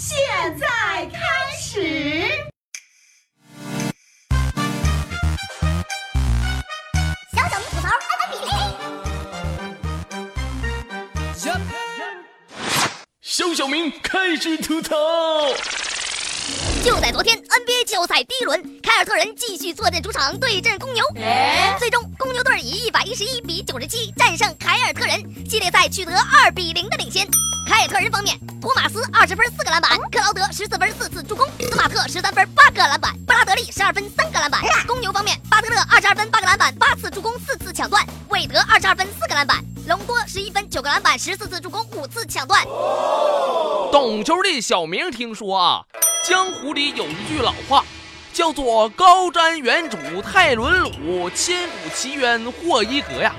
现在开始。小小吐槽爱比零。小小明开始吐槽。就在昨天，NBA 季后赛第一轮，凯尔特人继续坐镇主场对阵公牛，最终一十一比九十七战胜凯尔特人，系列赛取得二比零的领先。凯尔特人方面，托马斯二十分四个篮板，克劳德十四分四次助攻，斯马特十三分八个篮板，布拉德利十二分三个篮板。公牛方面，巴特勒二十二分八个篮板，八次助攻四次抢断，韦德二十二分四个篮板，隆多十一分九个篮板十四次助攻五次抢断。懂球的小明听说啊。江湖里有一句老话，叫做“高瞻远瞩泰伦鲁，千古奇冤霍伊格”呀。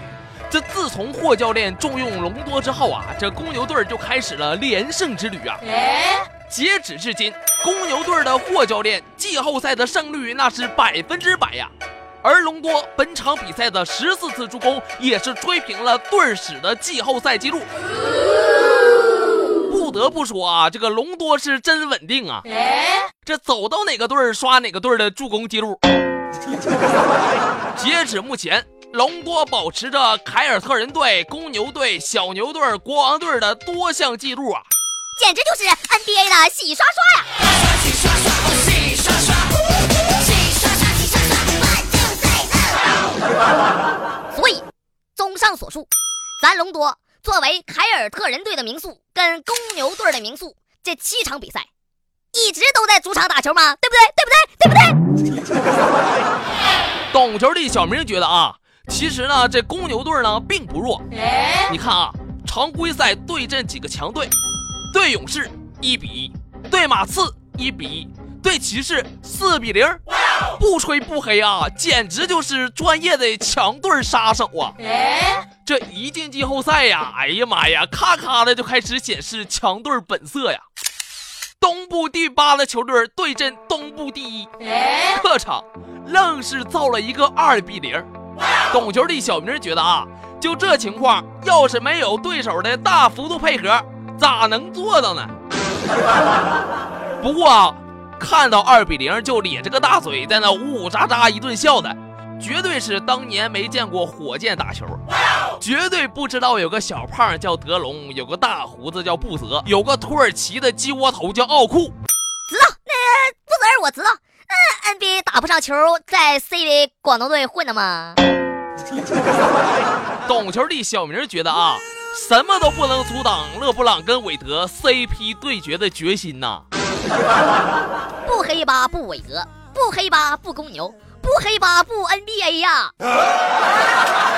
这自从霍教练重用隆多之后啊，这公牛队就开始了连胜之旅啊。截止至今，公牛队的霍教练季后赛的胜率那是百分之百呀。而隆多本场比赛的十四次助攻，也是追平了队史的季后赛纪录。不得不说啊，这个隆多是真稳定啊！这走到哪个队儿刷哪个队儿的助攻记录。截止目前，隆多保持着凯尔特人队、公牛队、小牛队、国王队的多项记录啊，简直就是 NBA 的洗刷刷呀！洗刷刷，洗刷刷，洗刷刷，洗刷刷，万岁！所以，综上所述，咱隆多。作为凯尔特人队的名宿，跟公牛队的名宿，这七场比赛一直都在主场打球吗？对不对？对不对？对不对？懂球的小明觉得啊，其实呢，这公牛队呢并不弱。你看啊，常规赛对阵几个强队，对勇士一比一，对马刺一比一，对骑士四比零。不吹不黑啊，简直就是专业的强队杀手啊！这一进季后赛呀，哎呀妈呀，咔咔的就开始显示强队本色呀！东部第八的球队对阵东部第一，客场愣是造了一个二比零。懂球的小明觉得啊，就这情况，要是没有对手的大幅度配合，咋能做到呢？不过啊。看到二比零就咧着个大嘴在那呜呜喳喳一顿笑的，绝对是当年没见过火箭打球，绝对不知道有个小胖叫德龙，有个大胡子叫布泽，有个土耳其的鸡窝头叫奥库。知道那布泽我知道，嗯，NBA 打不上球，在 CBA 广东队混的吗？懂球的小明觉得啊，什么都不能阻挡勒布朗跟韦德 CP 对决的决心呐。不黑八不韦德，不黑八不公牛，不黑八不 NBA 呀！